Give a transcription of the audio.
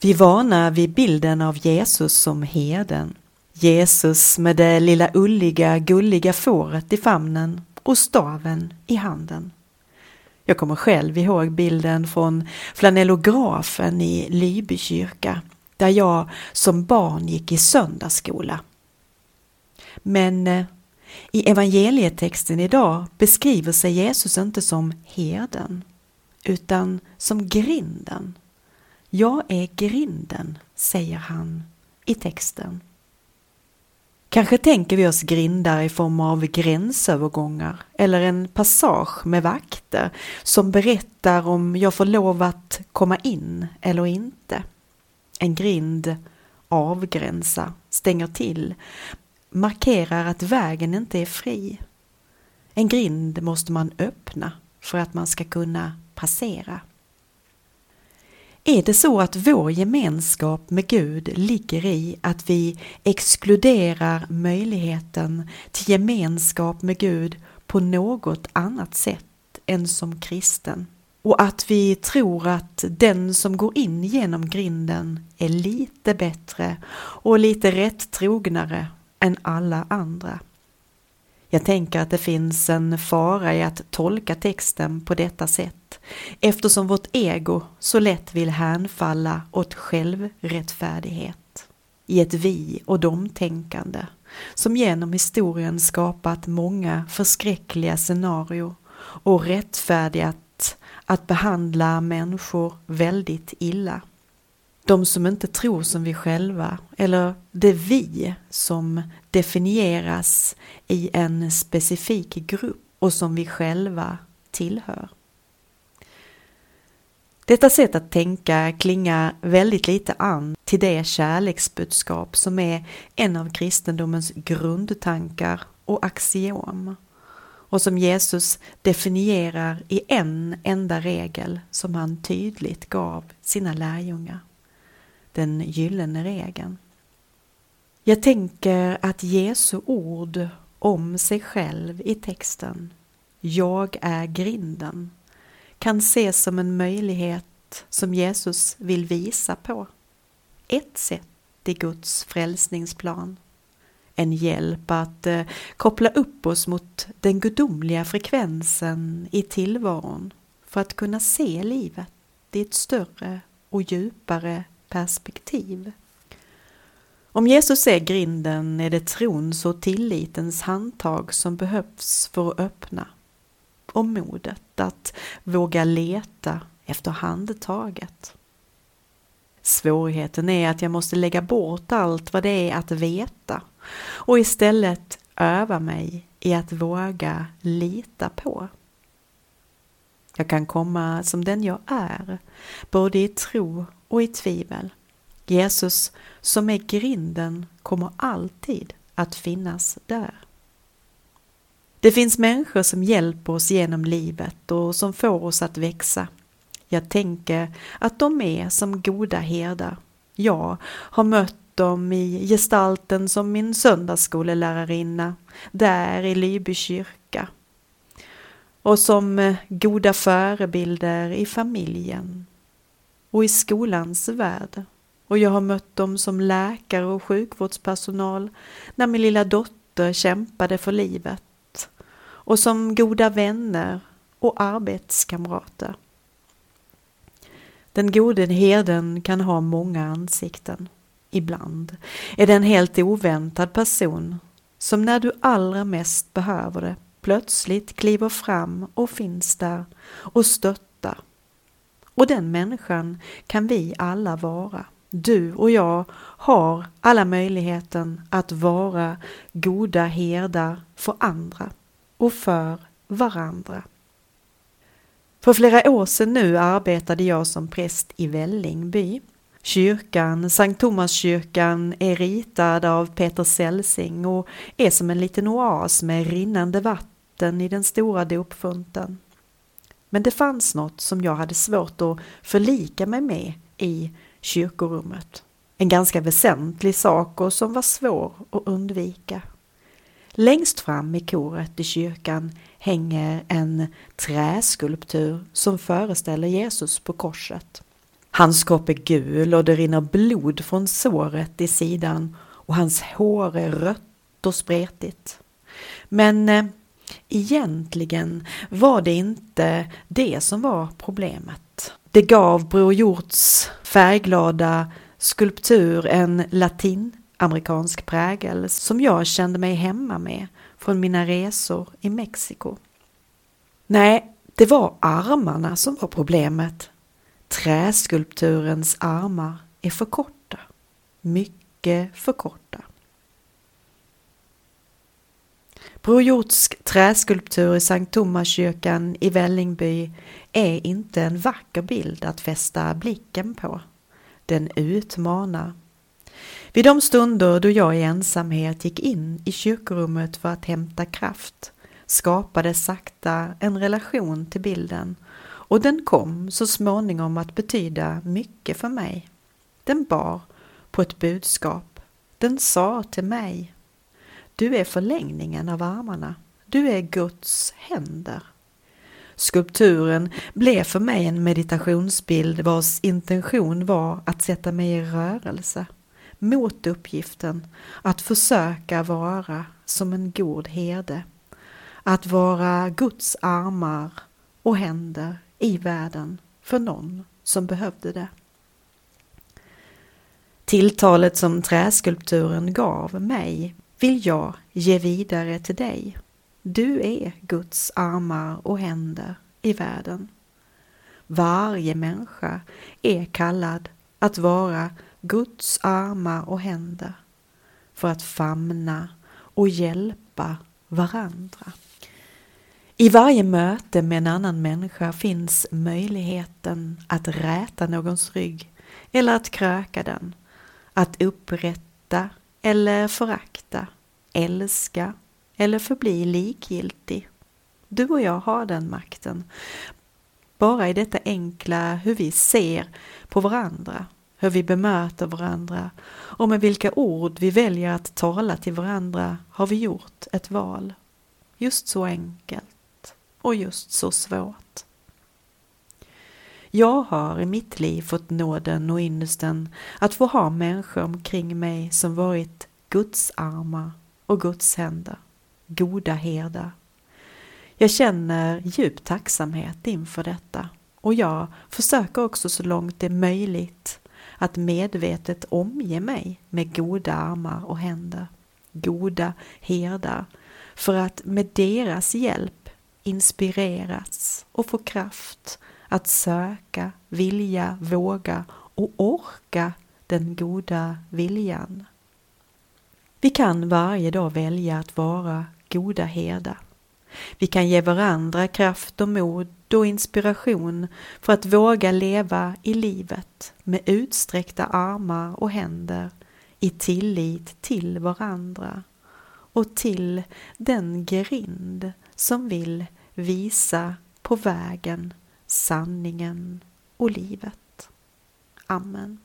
Vi varnar vid bilden av Jesus som herden. Jesus med det lilla ulliga, gulliga fåret i famnen och staven i handen. Jag kommer själv ihåg bilden från flanellografen i Lyby kyrka där jag som barn gick i söndagsskola. Men eh, i evangelietexten idag beskriver sig Jesus inte som herden utan som grinden. Jag är grinden, säger han i texten. Kanske tänker vi oss grindar i form av gränsövergångar eller en passage med vakter som berättar om jag får lov att komma in eller inte. En grind avgränsar, stänger till, markerar att vägen inte är fri. En grind måste man öppna för att man ska kunna passera. Är det så att vår gemenskap med Gud ligger i att vi exkluderar möjligheten till gemenskap med Gud på något annat sätt än som kristen? Och att vi tror att den som går in genom grinden är lite bättre och lite rätt trognare än alla andra. Jag tänker att det finns en fara i att tolka texten på detta sätt. Eftersom vårt ego så lätt vill hänfalla åt självrättfärdighet. I ett vi och dom-tänkande som genom historien skapat många förskräckliga scenarier och rättfärdigat att behandla människor väldigt illa de som inte tror som vi själva eller det vi som definieras i en specifik grupp och som vi själva tillhör. Detta sätt att tänka klingar väldigt lite an till det kärleksbudskap som är en av kristendomens grundtankar och axiom och som Jesus definierar i en enda regel som han tydligt gav sina lärjungar den gyllene regeln. Jag tänker att Jesu ord om sig själv i texten, jag är grinden, kan ses som en möjlighet som Jesus vill visa på. Ett sätt i Guds frälsningsplan. En hjälp att eh, koppla upp oss mot den gudomliga frekvensen i tillvaron för att kunna se livet i ett större och djupare perspektiv. Om Jesus är grinden är det trons och tillitens handtag som behövs för att öppna och modet att våga leta efter handtaget. Svårigheten är att jag måste lägga bort allt vad det är att veta och istället öva mig i att våga lita på. Jag kan komma som den jag är, både i tro och i tvivel. Jesus som är grinden kommer alltid att finnas där. Det finns människor som hjälper oss genom livet och som får oss att växa. Jag tänker att de är som goda herdar. Jag har mött dem i gestalten som min söndagsskolelärarinna där i Lyby kyrka och som eh, goda förebilder i familjen och i skolans värld. Och jag har mött dem som läkare och sjukvårdspersonal när min lilla dotter kämpade för livet. Och som goda vänner och arbetskamrater. Den gode herden kan ha många ansikten. Ibland är det en helt oväntad person som när du allra mest behöver det plötsligt kliver fram och finns där och stöttar och den människan kan vi alla vara. Du och jag har alla möjligheten att vara goda herdar för andra och för varandra. För flera år sedan nu arbetade jag som präst i Vällingby. Kyrkan, Sankt Thomaskyrkan, är ritad av Peter Celsing och är som en liten oas med rinnande vatten i den stora dopfunten. Men det fanns något som jag hade svårt att förlika mig med i kyrkorummet. En ganska väsentlig sak och som var svår att undvika. Längst fram i koret i kyrkan hänger en träskulptur som föreställer Jesus på korset. Hans kropp är gul och det rinner blod från såret i sidan och hans hår är rött och spretigt. Men eh, egentligen var det inte det som var problemet. Det gav Bror Hjorts färgglada skulptur en latinamerikansk prägel som jag kände mig hemma med från mina resor i Mexiko. Nej, det var armarna som var problemet. Träskulpturens armar är för korta. Mycket för korta. Bror Hjorts träskulptur i Sankt Thomaskyrkan i Vällingby är inte en vacker bild att fästa blicken på. Den utmanar. Vid de stunder då jag i ensamhet gick in i kyrkorummet för att hämta kraft skapade sakta en relation till bilden och den kom så småningom att betyda mycket för mig. Den bar på ett budskap. Den sa till mig du är förlängningen av armarna. Du är Guds händer. Skulpturen blev för mig en meditationsbild vars intention var att sätta mig i rörelse mot uppgiften att försöka vara som en god herde. Att vara Guds armar och händer i världen för någon som behövde det. Tilltalet som träskulpturen gav mig vill jag ge vidare till dig. Du är Guds armar och händer i världen. Varje människa är kallad att vara Guds armar och händer för att famna och hjälpa varandra. I varje möte med en annan människa finns möjligheten att räta någons rygg eller att kröka den, att upprätta eller förakta, älska eller förbli likgiltig. Du och jag har den makten. Bara i detta enkla hur vi ser på varandra, hur vi bemöter varandra och med vilka ord vi väljer att tala till varandra har vi gjort ett val. Just så enkelt och just så svårt. Jag har i mitt liv fått nåden och ynnesten att få ha människor omkring mig som varit Guds armar och Guds händer, goda herdar. Jag känner djup tacksamhet inför detta och jag försöker också så långt det är möjligt att medvetet omge mig med goda armar och händer, goda herdar, för att med deras hjälp inspireras och få kraft att söka, vilja, våga och orka den goda viljan. Vi kan varje dag välja att vara goda herdar. Vi kan ge varandra kraft och mod och inspiration för att våga leva i livet med utsträckta armar och händer i tillit till varandra och till den grind som vill visa på vägen, sanningen och livet. Amen.